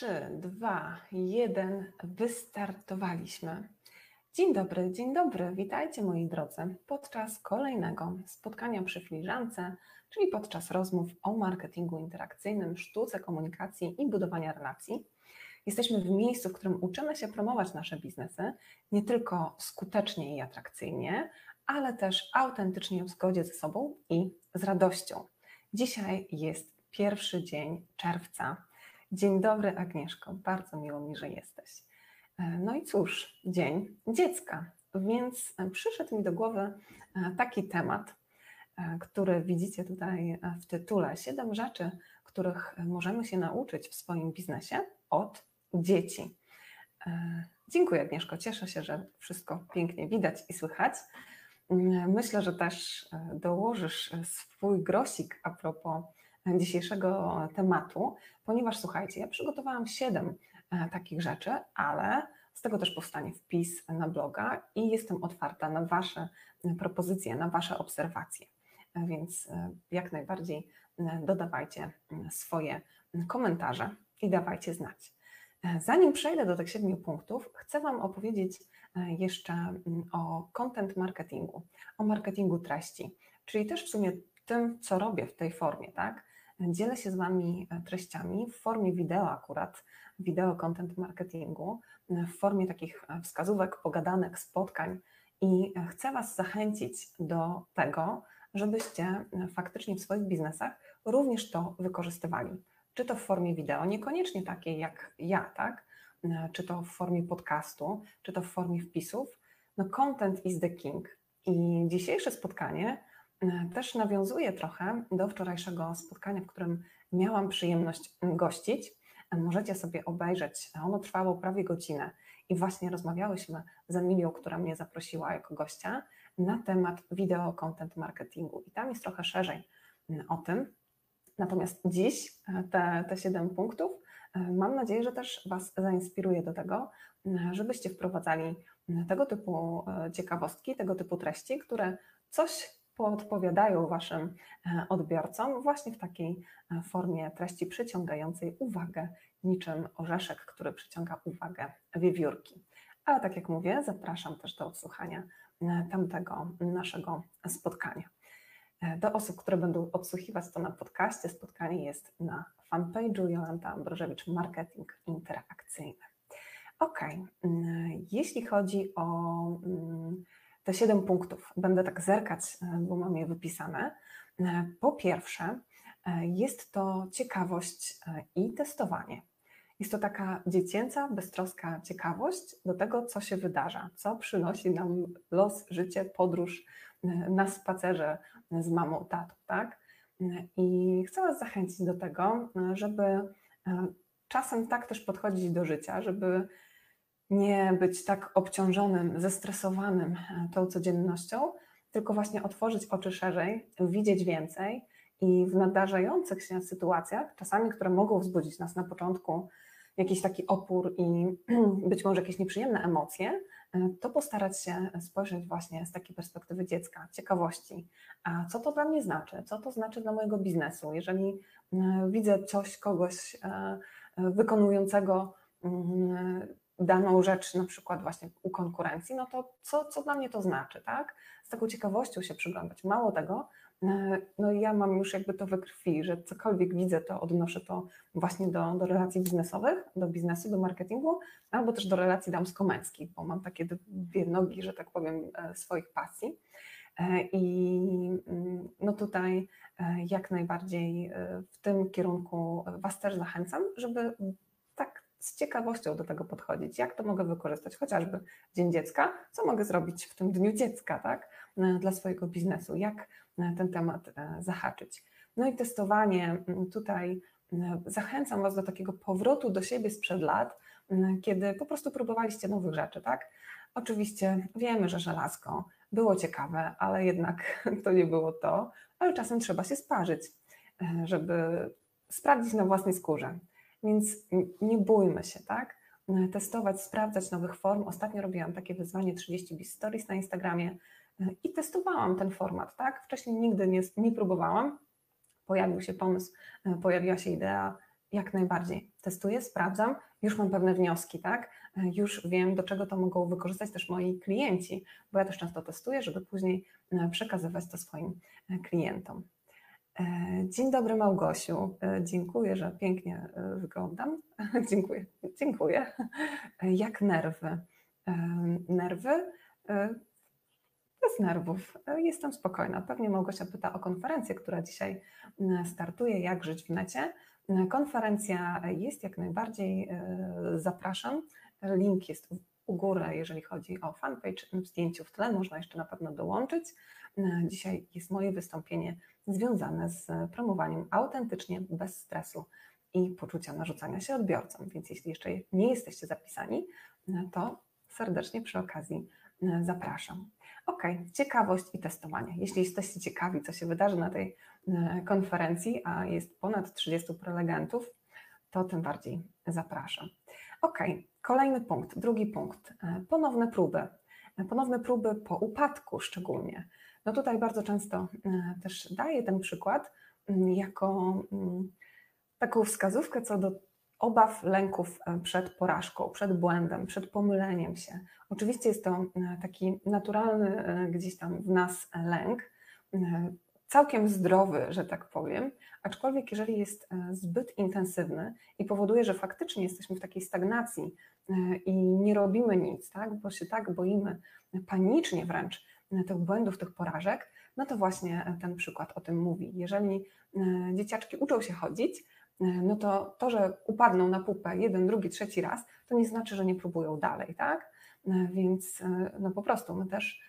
Trzy, dwa, jeden, wystartowaliśmy. Dzień dobry, dzień dobry, witajcie moi drodzy podczas kolejnego spotkania przy filiżance, czyli podczas rozmów o marketingu interakcyjnym, sztuce komunikacji i budowania relacji. Jesteśmy w miejscu, w którym uczymy się promować nasze biznesy nie tylko skutecznie i atrakcyjnie, ale też autentycznie w zgodzie ze sobą i z radością. Dzisiaj jest pierwszy dzień czerwca. Dzień dobry, Agnieszko. Bardzo miło mi, że jesteś. E, no i cóż, Dzień Dziecka, więc przyszedł mi do głowy e, taki temat, e, który widzicie tutaj w tytule: Siedem rzeczy, których możemy się nauczyć w swoim biznesie od dzieci. Dziękuję, Agnieszko. Cieszę się, że wszystko pięknie widać i słychać. Myślę, że też dołożysz swój grosik a propos dzisiejszego tematu, ponieważ słuchajcie, ja przygotowałam siedem e, takich rzeczy, ale z tego też powstanie wpis na bloga i jestem otwarta na Wasze propozycje, na Wasze obserwacje. E, więc e, jak najbardziej dodawajcie swoje komentarze i dawajcie znać. Zanim przejdę do tych siedmiu punktów, chcę Wam opowiedzieć jeszcze o content marketingu, o marketingu treści, czyli też w sumie tym, co robię w tej formie, tak? Dzielę się z Wami e, treściami w formie wideo akurat, wideo content marketingu, e, w formie takich e, wskazówek, pogadanek, spotkań i chcę Was zachęcić do tego, żebyście faktycznie w swoich biznesach również to wykorzystywali. Czy to w formie wideo, niekoniecznie takiej jak ja, tak? Czy to w formie podcastu, czy to w formie wpisów. No, content is the king. I dzisiejsze spotkanie też nawiązuje trochę do wczorajszego spotkania, w którym miałam przyjemność gościć. Możecie sobie obejrzeć, ono trwało prawie godzinę i właśnie rozmawiałyśmy z Emilią, która mnie zaprosiła jako gościa, na temat wideo content marketingu. I tam jest trochę szerzej o tym. Natomiast dziś te, te 7 punktów mam nadzieję, że też Was zainspiruje do tego, żebyście wprowadzali tego typu ciekawostki, tego typu treści, które coś podpowiadają Waszym e, odbiorcom właśnie w takiej e, formie treści przyciągającej uwagę, niczym orzeszek, który przyciąga uwagę wiewiórki. Ale tak jak mówię, zapraszam też do odsłuchania e, tamtego naszego spotkania. Do osób, które będą odsłuchiwać to na podcaście, spotkanie jest na fanpage'u Jolanta Ambrożewicz Marketing Interakcyjny. Ok, mm, jeśli chodzi o mm, te siedem punktów. Będę tak zerkać, e, bo mam je wypisane. E, po pierwsze, e, jest to ciekawość i testowanie. Jest to taka dziecięca, beztroska ciekawość do tego, co się wydarza, co przynosi nam los, życie, podróż na spacerze z mamą, tatą, tak? I chcę Was zachęcić do tego, żeby czasem tak też podchodzić do życia, żeby nie być tak obciążonym, zestresowanym e, tą codziennością, tylko właśnie otworzyć oczy szerzej, widzieć więcej i w nadarzających się sytuacjach, czasami, które mogą wzbudzić nas na początku jakiś taki opór i być może jakieś nieprzyjemne emocje, e, to postarać się spojrzeć właśnie z takiej perspektywy dziecka, ciekawości. A co to dla mnie znaczy? Co to znaczy dla mojego biznesu? Jeżeli e, widzę coś, kogoś wykonującego mm, daną rzecz, na przykład właśnie u konkurencji, no to co, co dla mnie to znaczy, tak? Z taką ciekawością się przyglądać. Mało tego, e, no ja mam już jakby to we krwi, że cokolwiek widzę, to odnoszę to właśnie do, do relacji biznesowych, do biznesu, do marketingu, albo też do relacji damsko-męskich, bo mam takie dwie nogi, że tak powiem, e, swoich pasji. E, I mm, no tutaj jak najbardziej w tym kierunku Was też zachęcam, żeby z ciekawością do tego podchodzić. Jak to mogę wykorzystać? Chociażby Dzień Dziecka, co mogę zrobić w tym Dniu Dziecka, tak? dla swojego biznesu, jak ten temat zahaczyć. No i testowanie tutaj zachęcam Was do takiego powrotu do siebie sprzed lat, kiedy po prostu próbowaliście nowych rzeczy, tak? Oczywiście wiemy, że żelazko było ciekawe, ale jednak to nie było to, ale czasem trzeba się sparzyć, e, żeby sprawdzić na własnej skórze. Więc nie bójmy się, tak? E, testować, sprawdzać nowych form. Ostatnio robiłam takie wyzwanie 30 bis stories na Instagramie e, i testowałam ten format, tak? Wcześniej nigdy nie, nie próbowałam. Pojawił się pomysł, pojawiła się idea, jak najbardziej. Testuję, sprawdzam, już mam pewne wnioski, tak? Już wiem, do czego to mogą wykorzystać też moi klienci, bo ja też często testuję, żeby później e, przekazywać to swoim e, klientom. E, dzień dobry Małgosiu, dziękuję, że pięknie wyglądam. dziękuję, dziękuję. Jak nerwy? Nerwy? Bez nerwów. Jestem spokojna. Pewnie Małgosia pyta o konferencję, która dzisiaj startuje, jak żyć w necie. Konferencja jest jak najbardziej, zapraszam. Link jest u góry, jeżeli chodzi o fanpage, zdjęciu w tle można jeszcze na pewno dołączyć. Dzisiaj jest moje wystąpienie związane z promowaniem autentycznie, bez stresu i poczucia narzucania się odbiorcom. Więc jeśli jeszcze nie jesteście zapisani, to serdecznie przy okazji zapraszam. Ok, ciekawość i testowanie. Jeśli jesteście ciekawi, co się wydarzy na tej konferencji, a jest ponad 30 prelegentów, to tym bardziej zapraszam. Ok, kolejny punkt, drugi punkt. E, ponowne próby. E, ponowne próby po upadku szczególnie. No tutaj bardzo często e, też daję ten przykład mm, jako mm, taką wskazówkę co do obaw, lęków przed porażką, przed błędem, przed pomyleniem się. Oczywiście jest to taki naturalny gdzieś tam w nas lęk, całkiem zdrowy, że tak powiem, aczkolwiek jeżeli jest e, zbyt intensywny i powoduje, że faktycznie jesteśmy w takiej stagnacji e, i nie robimy nic, tak, bo się tak boimy panicznie wręcz e, tych błędów, tych porażek, no to właśnie ten przykład o tym mówi. Jeżeli dzieciaczki uczą się chodzić, no to to, że upadną na pupę jeden, drugi, trzeci raz, to nie znaczy, że nie próbują dalej, tak? Więc no po prostu my też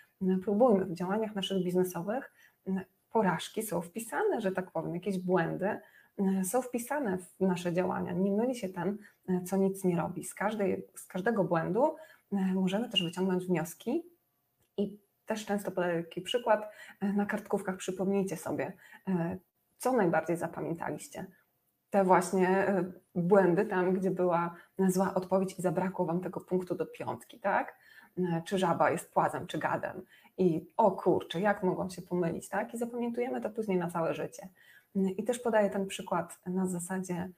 próbujmy w działaniach naszych biznesowych porażki są wpisane, że tak powiem, jakieś błędy e, są wpisane w nasze działania. Nie myli się ten, e, co nic nie robi. Z, każdej, z każdego błędu e, możemy też wyciągnąć wnioski i też często podaję taki przykład. Na kartkówkach przypomnijcie sobie, co najbardziej zapamiętaliście. Te właśnie błędy, tam gdzie była zła odpowiedź i zabrakło Wam tego punktu do piątki, tak? Czy żaba jest płazem, czy gadem i o kurczę, jak mogłam się pomylić, tak? I zapamiętujemy to później na całe życie. I też podaję ten przykład na zasadzie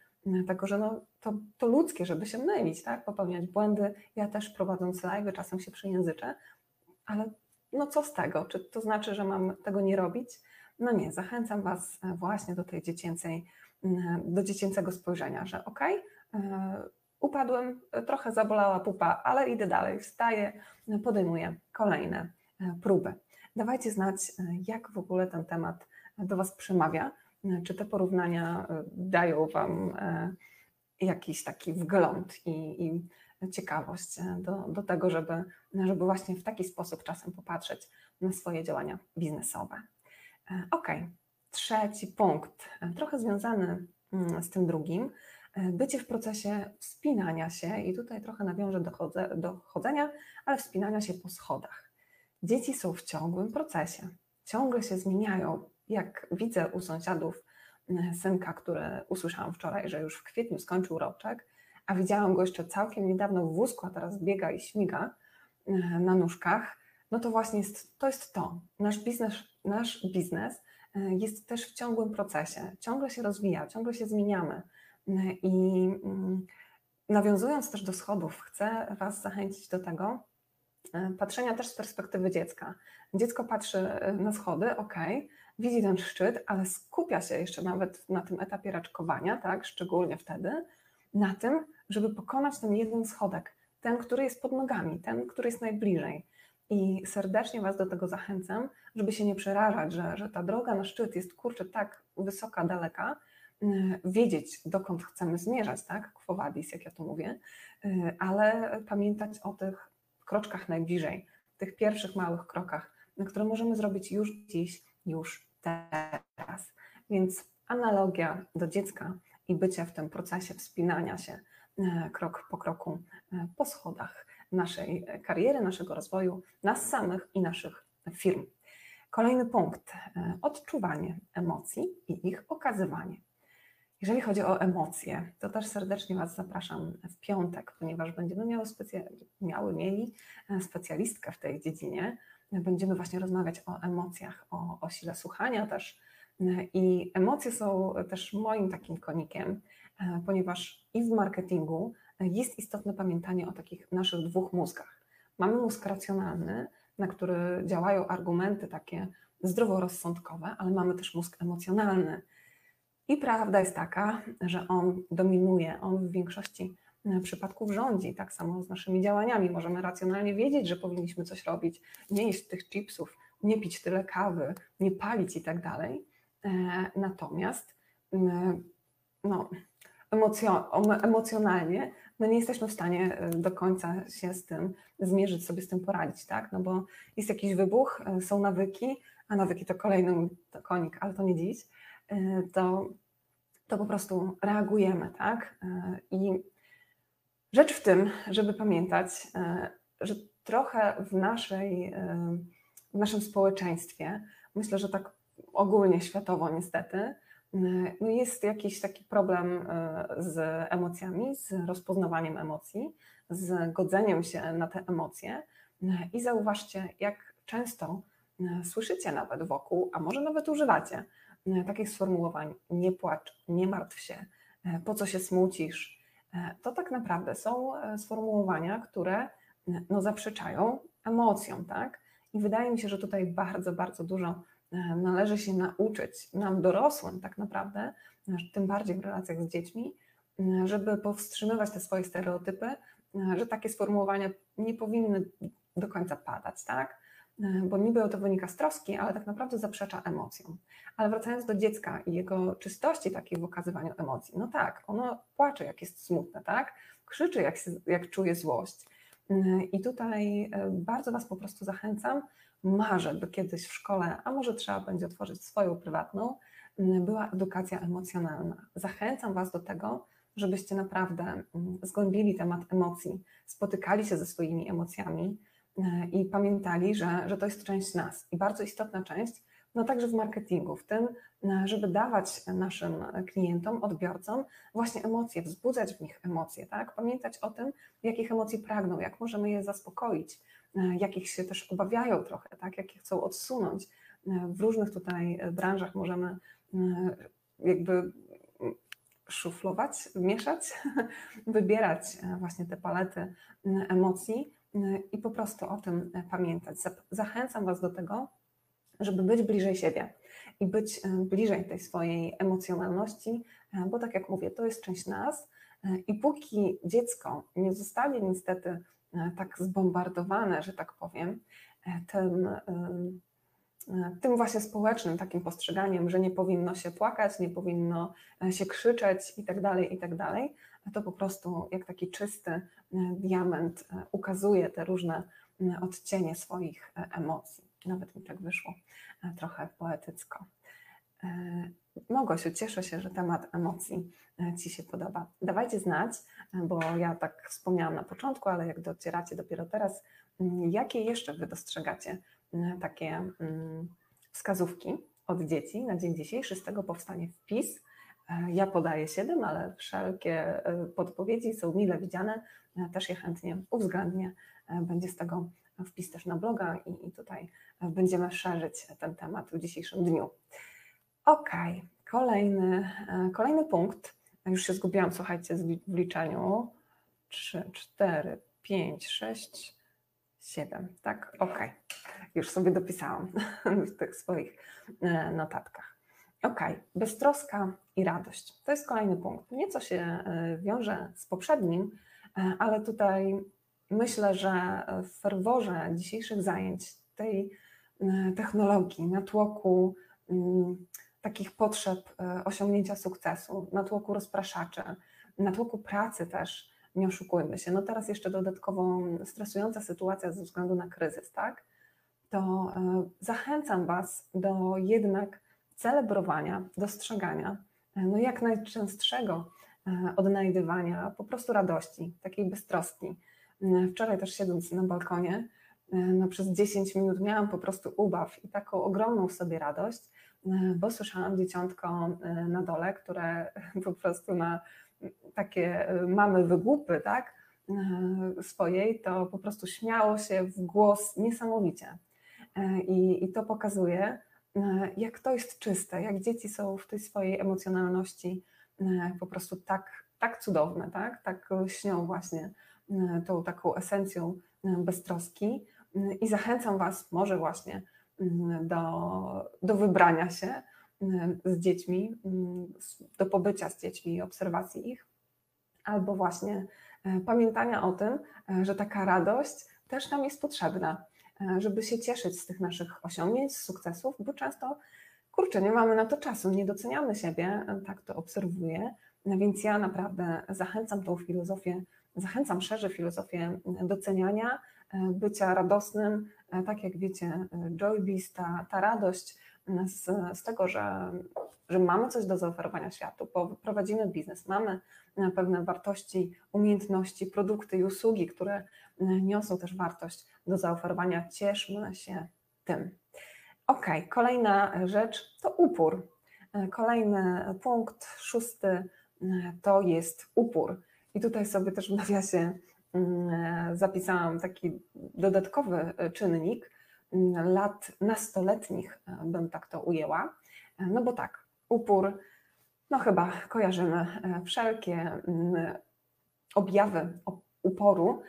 tego, że no, to, to ludzkie, żeby się mylić, tak? Popełniać błędy. Ja też prowadząc live czasem się przyjęzyczę, ale no co z tego? Czy to znaczy, że mam tego nie robić? No nie, zachęcam Was właśnie do tej dziecięcej, do dziecięcego spojrzenia, że okay, e, upadłem, trochę zabolała pupa, ale idę dalej, wstaję, podejmuję kolejne E, próby. Dawajcie znać, e, jak w ogóle ten temat do Was przemawia. E, czy te porównania dają Wam jakiś taki wgląd i, i ciekawość do, do tego, żeby, żeby właśnie w taki sposób czasem popatrzeć na swoje działania biznesowe. Ok, trzeci punkt, trochę związany mm, z tym drugim, bycie w procesie wspinania się, i tutaj trochę nawiążę do, chodze, do chodzenia, ale wspinania się po schodach. Dzieci są w ciągłym procesie, ciągle się zmieniają. Jak widzę u sąsiadów e, synka, który usłyszałam wczoraj, że już w kwietniu skończył roczek, a widziałam go jeszcze całkiem niedawno w wózku, a teraz biega i śmiga e, na nóżkach, no to właśnie jest, to jest to. Nasz biznes, nasz biznes e, jest też w ciągłym procesie, ciągle się rozwija, ciągle się zmieniamy. I mm, nawiązując też do schodów, chcę Was zachęcić do tego, E, patrzenia też z perspektywy dziecka. Dziecko patrzy e, na schody, ok, widzi ten szczyt, ale skupia się jeszcze nawet na tym etapie raczkowania, tak, szczególnie wtedy, na tym, żeby pokonać ten jeden schodek, ten, który jest pod nogami, ten, który jest najbliżej. I serdecznie Was do tego zachęcam, żeby się nie przerażać, że, że ta droga na szczyt jest kurczę tak wysoka, daleka, wiedzieć, dokąd chcemy zmierzać, tak? Quo vadis, jak ja to mówię, ale pamiętać o tych kroczkach najbliżej, tych pierwszych małych krokach które możemy zrobić już dziś, już teraz. Więc analogia do dziecka i bycia w tym procesie wspinania się e, krok po kroku e, po schodach naszej kariery, naszego rozwoju, nas samych i naszych firm. Kolejny punkt odczuwanie emocji i ich okazywanie. Jeżeli chodzi o emocje, to też serdecznie Was zapraszam w piątek, ponieważ będziemy miały, miały mieli e, specjalistkę w tej dziedzinie. Będziemy właśnie rozmawiać o emocjach, o, o sile słuchania też. E, I emocje są też moim takim konikiem, e, ponieważ i w marketingu jest istotne pamiętanie o takich naszych dwóch mózgach. Mamy mózg racjonalny, na który działają argumenty takie zdroworozsądkowe, ale mamy też mózg emocjonalny, i prawda jest taka, że on dominuje, on w większości e, przypadków rządzi, tak samo z naszymi działaniami. Możemy racjonalnie wiedzieć, że powinniśmy coś robić, nie jeść tych chipsów, nie pić tyle kawy, nie palić i tak dalej. E, natomiast no, emocjonalnie no nie jesteśmy w stanie e, do końca się z tym zmierzyć, sobie z tym poradzić, tak? No bo jest jakiś wybuch, są nawyki, a nawyki to kolejny to konik, ale to nie dziś. E, to, to po prostu reagujemy, tak? E, I rzecz w tym, żeby pamiętać, e, że trochę w, naszej, w naszym społeczeństwie, myślę, że tak ogólnie światowo niestety, no jest jakiś taki problem z emocjami, z rozpoznawaniem emocji, z godzeniem się na te emocje. I zauważcie, jak często słyszycie nawet wokół, a może nawet używacie takich sformułowań, nie płacz, nie martw się, po co się smucisz, to tak naprawdę są sformułowania, które no, zaprzeczają emocjom, tak? I wydaje mi się, że tutaj bardzo, bardzo dużo należy się nauczyć nam dorosłym tak naprawdę, tym bardziej w relacjach z dziećmi, żeby powstrzymywać te swoje stereotypy, że takie sformułowania nie powinny do końca padać, tak? E, bo niby to wynika z troski, ale tak naprawdę zaprzecza emocjom. Ale wracając do dziecka i jego czystości takiej w okazywaniu emocji, no tak, ono płacze, jak jest smutne, tak? Krzyczy, jak, jak czuje złość. E, I tutaj e, bardzo Was po prostu zachęcam, marzę, by kiedyś w szkole, a może trzeba będzie otworzyć swoją prywatną, była edukacja emocjonalna. Zachęcam Was do tego, żebyście naprawdę zgłębili temat emocji, spotykali się ze swoimi emocjami, i pamiętali, że, że to jest część nas i bardzo istotna część, no także w marketingu, w tym, żeby dawać naszym klientom, odbiorcom właśnie emocje, wzbudzać w nich emocje, tak? Pamiętać o tym, jakich emocji pragną, jak możemy je zaspokoić, jakich się też obawiają trochę, tak? Jakie chcą odsunąć. W różnych tutaj branżach możemy jakby szuflować, mieszać, wybierać właśnie te palety emocji, i po prostu o tym e, pamiętać. Zachęcam Was do tego, żeby być bliżej siebie i być e, bliżej tej swojej emocjonalności, e, bo tak jak mówię, to jest część nas i póki dziecko nie zostanie niestety tak zbombardowane, że tak powiem, tym, tym właśnie społecznym takim postrzeganiem, że nie powinno się płakać, nie powinno się krzyczeć i tak dalej, i tak to po prostu jak taki czysty e, diament e, ukazuje te różne odcienie swoich e, emocji. Nawet mi tak wyszło trochę poetycko. Mogosiu, cieszę się, że temat emocji Ci się podoba. Dawajcie znać, bo ja tak wspomniałam na początku, ale jak docieracie dopiero teraz, jakie jeszcze Wy dostrzegacie takie wskazówki od dzieci na dzień dzisiejszy. Z tego powstanie wpis E, ja podaję 7, ale wszelkie e, podpowiedzi są mile widziane. E, też je chętnie uwzględnię. Będzie z tego wpis też na bloga i, tutaj będziemy szerzyć ten temat w dzisiejszym dniu. Ok, kolejny, kolejny punkt. Już się zgubiłam, słuchajcie, w liczeniu. 3, 4, 5, 6, 7. Tak, ok. Już sobie dopisałam w tych swoich notatkach. Ok, beztroska i radość. To jest kolejny punkt. Nieco się e, wiąże z poprzednim, e, ale tutaj myślę, że w ferworze dzisiejszych zajęć, tej e, technologii, natłoku mm, takich potrzeb osiągnięcia sukcesu, natłoku rozpraszaczy, natłoku pracy też, nie oszukujmy się. No teraz jeszcze dodatkowo stresująca sytuacja ze względu na kryzys, tak? to zachęcam Was do jednak celebrowania, dostrzegania, no jak najczęstszego odnajdywania po prostu radości, takiej beztroski. Wczoraj też siedząc na balkonie, no przez 10 minut miałam po prostu ubaw i taką ogromną w sobie radość, bo słyszałam dzieciątko na dole, które po prostu na takie mamy wygłupy, tak, swojej, to po prostu śmiało się w głos niesamowicie. I, I to pokazuje, jak to jest czyste, jak dzieci są w tej swojej emocjonalności po prostu tak, tak cudowne, tak, tak śnią właśnie tą taką esencją beztroski. I zachęcam Was może właśnie do, do wybrania się z dziećmi, do pobycia z dziećmi i obserwacji ich, albo właśnie pamiętania o tym, że taka radość też nam jest potrzebna, żeby się cieszyć z tych naszych osiągnięć, z sukcesów, bo często, kurczę, nie mamy na to czasu, nie doceniamy siebie, tak to obserwuję, więc ja naprawdę zachęcam tą filozofię, zachęcam szerzej filozofię doceniania, bycia radosnym, tak jak wiecie, Joy Beast, ta, ta radość z, z tego, że, że mamy coś do zaoferowania światu, bo prowadzimy biznes, mamy e, pewne wartości, umiejętności, produkty i usługi, które e, niosą też wartość do zaoferowania. Cieszmy się tym. Ok, kolejna rzecz to upór. E, kolejny punkt, szósty, to jest upór. I tutaj sobie też w nawiasie mm, zapisałam taki dodatkowy czynnik, lat nastoletnich, e, bym tak to ujęła. E, no bo tak, upór, no chyba kojarzymy e, wszelkie mm, objawy uporu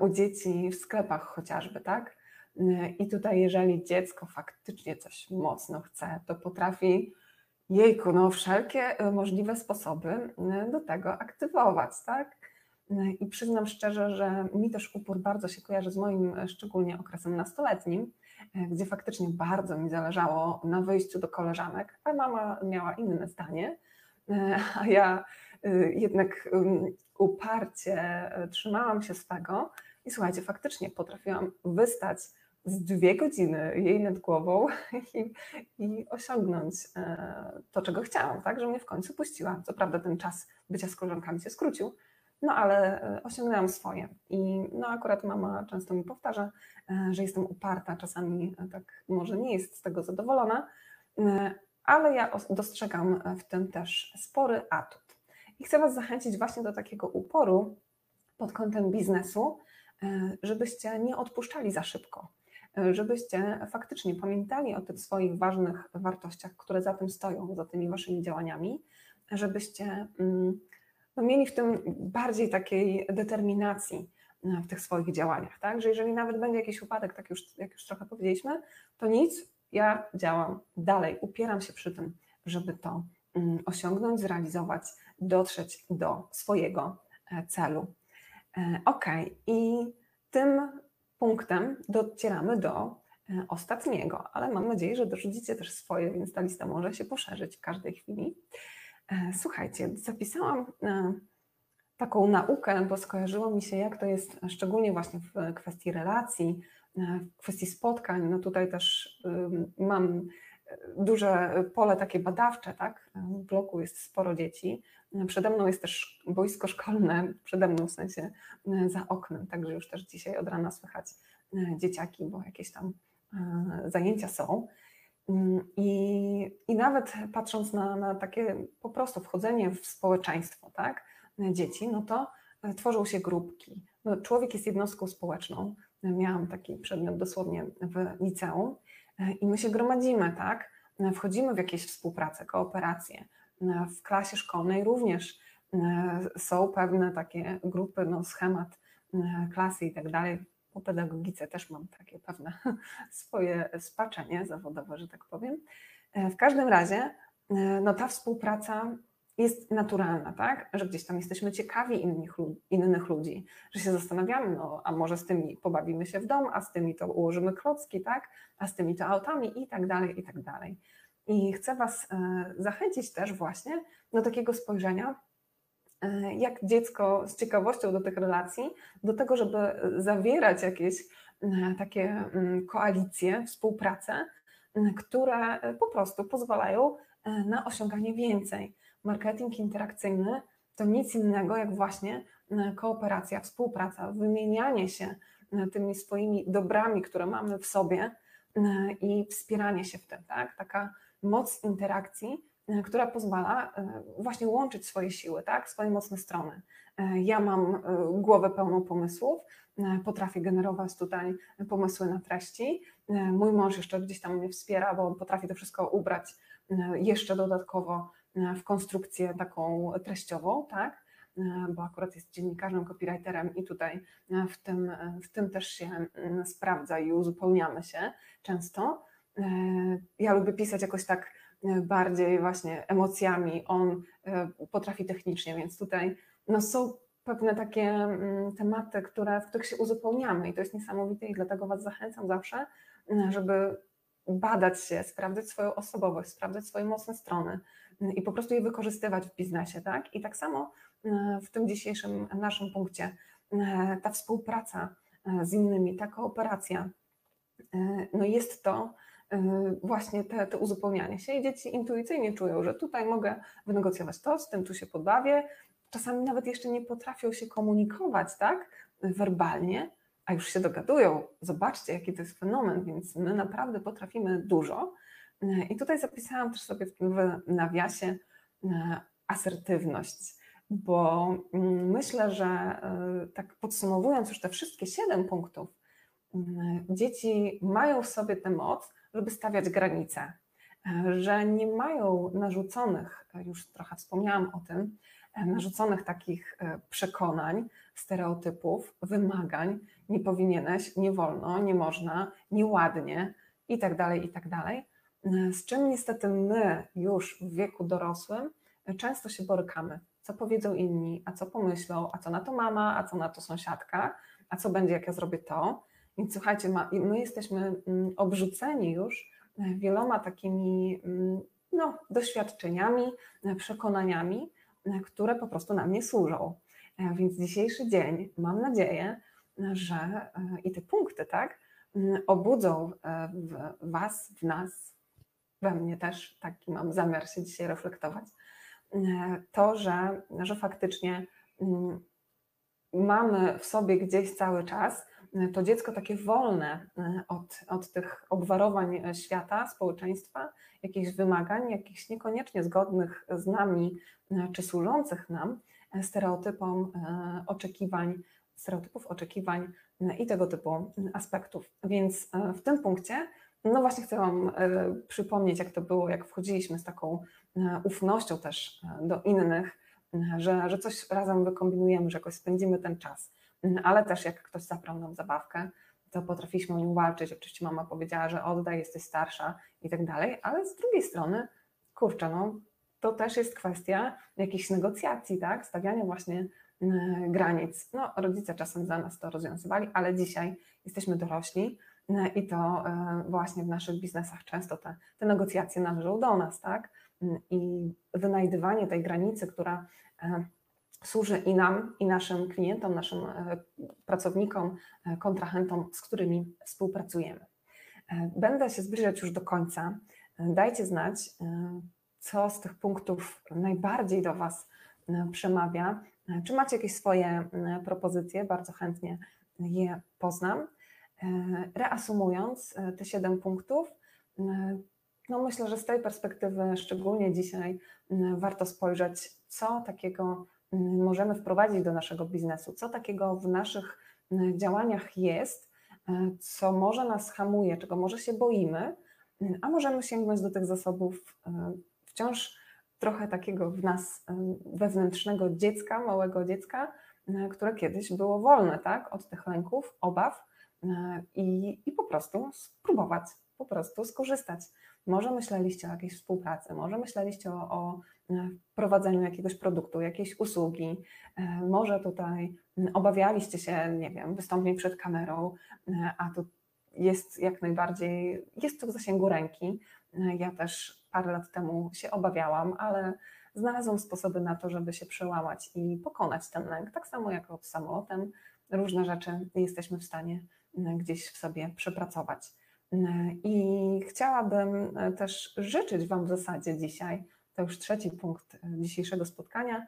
u dzieci w sklepach chociażby, tak? I tutaj, jeżeli dziecko faktycznie coś mocno chce, to potrafi jejku, no wszelkie możliwe sposoby do tego aktywować, tak? I przyznam szczerze, że mi też upór bardzo się kojarzy z moim szczególnie okresem nastoletnim, E, gdzie faktycznie bardzo mi zależało na wyjściu do koleżanek, a mama miała inne zdanie, e, a ja e, jednak uparcie trzymałam się swego i słuchajcie, faktycznie potrafiłam wystać z dwie godziny jej nad głową i, i, osiągnąć to, czego chciałam, tak, że mnie w końcu puściła. Co prawda ten czas bycia z koleżankami się skrócił, no ale e, osiągnęłam swoje. I no akurat mama często mi powtarza, e, że jestem uparta, czasami e, tak może nie jest z tego zadowolona, ale ja dostrzegam w tym też spory atut. I chcę Was zachęcić właśnie do takiego uporu pod kątem biznesu, żebyście nie odpuszczali za szybko, żebyście faktycznie pamiętali o tych swoich ważnych wartościach, które za tym stoją, za tymi Waszymi działaniami, żebyście mm, no mieli w tym bardziej takiej determinacji e, w tych swoich działaniach, tak? Że jeżeli nawet będzie jakiś upadek, tak już, jak już trochę powiedzieliśmy, to nic, ja działam dalej, upieram się przy tym, żeby to mm, osiągnąć, zrealizować, dotrzeć do swojego e, celu. E, ok, i tym punktem docieramy do ostatniego, ale mam nadzieję, że dorzucicie też swoje, więc ta lista może się poszerzyć w każdej chwili. E, słuchajcie, zapisałam e, taką naukę, bo skojarzyło mi się, jak to jest, szczególnie właśnie w kwestii relacji, e, w kwestii spotkań. No tutaj też mam duże pole takie badawcze, tak? W bloku jest sporo dzieci. Przede mną jest też boisko szkolne, przede mną w sensie za oknem, także już też dzisiaj od rana słychać dzieciaki, bo jakieś tam zajęcia są. Mm, I, I nawet patrząc na, na takie po prostu wchodzenie w społeczeństwo tak, dzieci, no to e, tworzą się grupki. No, człowiek jest jednostką społeczną. Miałam taki przedmiot dosłownie w liceum e, i my się gromadzimy, tak? Wchodzimy w jakieś współpracę, kooperacje. E, w klasie szkolnej również są pewne takie grupy, no, schemat klasy i tak dalej po pedagogice też mam takie pewne swoje spaczenie zawodowe, że tak powiem. E, w każdym razie e, no, ta współpraca jest naturalna, tak? Że gdzieś tam jesteśmy ciekawi innych, innych ludzi, że się zastanawiamy, no a może z tymi pobawimy się w dom, a z tymi to ułożymy klocki, tak? A z tymi to autami i tak dalej, i tak dalej. I chcę Was e, zachęcić też właśnie do takiego spojrzenia, E, jak dziecko z ciekawością do tych relacji, do tego, żeby zawierać jakieś takie mm, koalicje, współpracę, które po prostu pozwalają na osiąganie więcej. Marketing interakcyjny to nic innego jak właśnie kooperacja, współpraca, wymienianie się tymi swoimi dobrami, które mamy w sobie i wspieranie się w tym, tak? Taka moc interakcji, która pozwala właśnie łączyć swoje siły, tak? Swoje mocne strony. Ja mam głowę pełną pomysłów, potrafię generować tutaj pomysły na treści. Mój mąż jeszcze gdzieś tam mnie wspiera, bo on potrafi to wszystko ubrać jeszcze dodatkowo w konstrukcję taką treściową, tak? bo akurat jest dziennikarzem, copywriterem i tutaj w tym, w tym też się sprawdza i uzupełniamy się często. Ja lubię pisać jakoś tak bardziej właśnie emocjami, on potrafi technicznie, więc tutaj no, są pewne takie mm, tematy, które, w których się uzupełniamy i to jest niesamowite i dlatego Was zachęcam zawsze, mm, żeby badać się, sprawdzać swoją osobowość, sprawdzać swoje mocne strony mm, i po prostu je wykorzystywać w biznesie, tak? I tak samo w tym dzisiejszym naszym punkcie ta współpraca z innymi, ta kooperacja, no jest to właśnie te, te uzupełnianie się i dzieci intuicyjnie czują, że tutaj mogę wynegocjować to, z tym tu się pobawię, czasami nawet jeszcze nie potrafią się komunikować, tak, werbalnie, a już się dogadują. Zobaczcie, jaki to jest fenomen, więc my naprawdę potrafimy dużo. I tutaj zapisałam też sobie w nawiasie e, asertywność, bo mm, myślę, że e, tak podsumowując już te wszystkie siedem punktów, mm, dzieci mają w sobie tę moc, żeby stawiać granice, e, że nie mają narzuconych, już trochę wspomniałam o tym, narzuconych takich przekonań, stereotypów, wymagań, nie powinieneś, nie wolno, nie można, nieładnie i tak E, z czym niestety my już w wieku dorosłym często się borykamy. Co powiedzą inni, a co pomyślą, a co na to mama, a co na to sąsiadka, a co będzie, jak ja zrobię to. Więc słuchajcie, my jesteśmy mm, obrzuceni już wieloma takimi mm, no, doświadczeniami, przekonaniami, które po prostu nam nie służą. E, więc dzisiejszy dzień, mam nadzieję, że e, i te punkty, tak, obudzą e, w Was, w nas, we mnie też, taki mam zamiar się dzisiaj reflektować, to, że, że faktycznie mamy w sobie gdzieś cały czas to dziecko takie wolne od, od tych obwarowań świata, społeczeństwa, jakichś wymagań, jakichś niekoniecznie zgodnych z nami czy służących nam stereotypom e, oczekiwań, stereotypów oczekiwań i tego typu aspektów. Więc e, w tym punkcie, no właśnie chcę Wam e, przypomnieć, jak to było, jak wchodziliśmy z taką ufnością też do innych, że, że coś razem wykombinujemy, że jakoś spędzimy ten czas. Ale też jak ktoś zabrał nam zabawkę, to potrafiliśmy o nią walczyć. Oczywiście mama powiedziała, że oddaj, jesteś starsza i tak dalej, ale z drugiej strony, kurczę, no, to też jest kwestia jakichś negocjacji, tak? Stawiania właśnie granic. No, rodzice czasem za nas to rozwiązywali, ale dzisiaj jesteśmy dorośli i to e, właśnie w naszych biznesach często te, te negocjacje należą do nas, tak? I wynajdywanie tej granicy, która e, służy i nam, i naszym klientom, naszym e, pracownikom, kontrahentom, z którymi współpracujemy. Będę się zbliżać już do końca. Dajcie znać, co z tych punktów najbardziej do Was przemawia. Czy macie jakieś swoje propozycje? Bardzo chętnie je poznam. Reasumując te siedem punktów, no myślę, że z tej perspektywy, szczególnie dzisiaj, warto spojrzeć, co takiego możemy wprowadzić do naszego biznesu, co takiego w naszych działaniach jest, e, co może nas hamuje, czego może się boimy, a możemy sięgnąć do tych zasobów e, wciąż trochę takiego w nas e, wewnętrznego dziecka, małego dziecka, które kiedyś było wolne tak, od tych lęków, obaw i, i po prostu spróbować, po prostu skorzystać. Może myśleliście o jakiejś współpracy, może myśleliście o, o prowadzeniu jakiegoś produktu, jakiejś usługi. E, może tutaj obawialiście się, nie wiem, wystąpień przed kamerą, e, a tu jest jak najbardziej, jest to w zasięgu ręki. E, ja też parę lat temu się obawiałam, ale znalazłam sposoby na to, żeby się przełamać i pokonać ten lęk. Tak samo jak z samolotem, różne rzeczy jesteśmy w stanie gdzieś w sobie przepracować. I chciałabym też życzyć Wam w zasadzie dzisiaj, to już trzeci punkt dzisiejszego spotkania.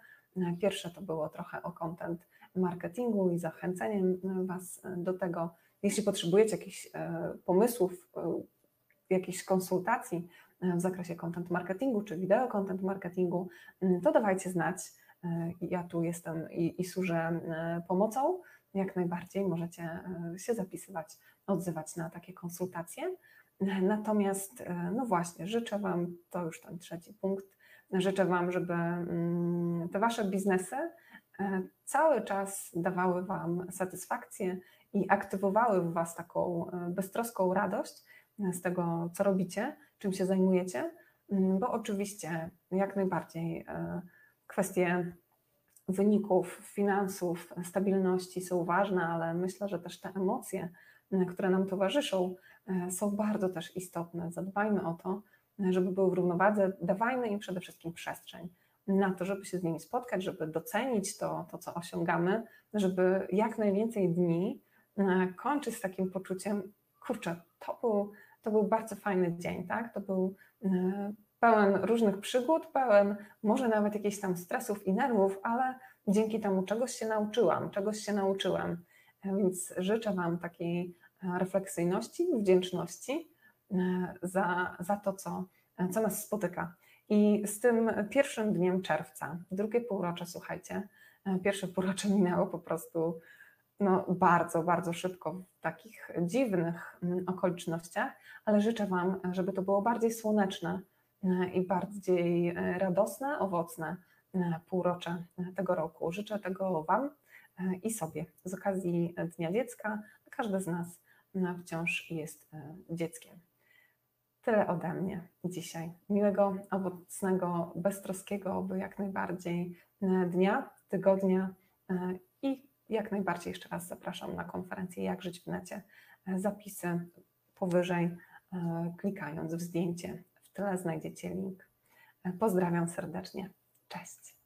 Pierwsze to było trochę o content marketingu i zachęceniem Was do tego, jeśli potrzebujecie jakichś pomysłów, jakichś konsultacji w zakresie content marketingu czy wideo content marketingu, to dawajcie znać. Ja tu jestem i, i służę pomocą. Jak najbardziej możecie się zapisywać, odzywać na takie konsultacje. Natomiast, no właśnie, życzę Wam, to już ten trzeci punkt, życzę Wam, żeby mm, te Wasze biznesy cały czas dawały Wam satysfakcję i aktywowały w Was taką beztroską radość z tego, co robicie, czym się zajmujecie, mm, bo oczywiście jak najbardziej kwestie wyników, finansów, stabilności są ważne, ale myślę, że też te emocje, które nam towarzyszą, są bardzo też istotne. Zadbajmy o to, żeby były w równowadze, dawajmy im przede wszystkim przestrzeń na to, żeby się z nimi spotkać, żeby docenić to, to co osiągamy, żeby jak najwięcej dni kończyć z takim poczuciem, kurczę, to był, to był bardzo fajny dzień, tak? To był pełen różnych przygód, pełen może nawet jakichś tam stresów i nerwów, ale dzięki temu czegoś się nauczyłam, czegoś się nauczyłem. Więc życzę Wam takiej refleksyjności, wdzięczności e, za, za to, co, co nas spotyka. I z tym pierwszym dniem czerwca, drugie półrocze, słuchajcie, e, pierwsze półrocze minęło po prostu no, bardzo, bardzo szybko w takich dziwnych mm, okolicznościach, ale życzę Wam, żeby to było bardziej słoneczne e, i bardziej e, radosne, owocne półrocze tego roku. Życzę tego Wam i sobie z okazji Dnia Dziecka. Każdy z nas wciąż jest dzieckiem. Tyle ode mnie dzisiaj. Miłego, owocnego, beztroskiego, oby jak najbardziej e, dnia, tygodnia e, i jak najbardziej jeszcze raz zapraszam na konferencję Jak żyć w necie. E, zapisy powyżej, klikając w zdjęcie tyle znajdziecie link. Pozdrawiam serdecznie. Cześć.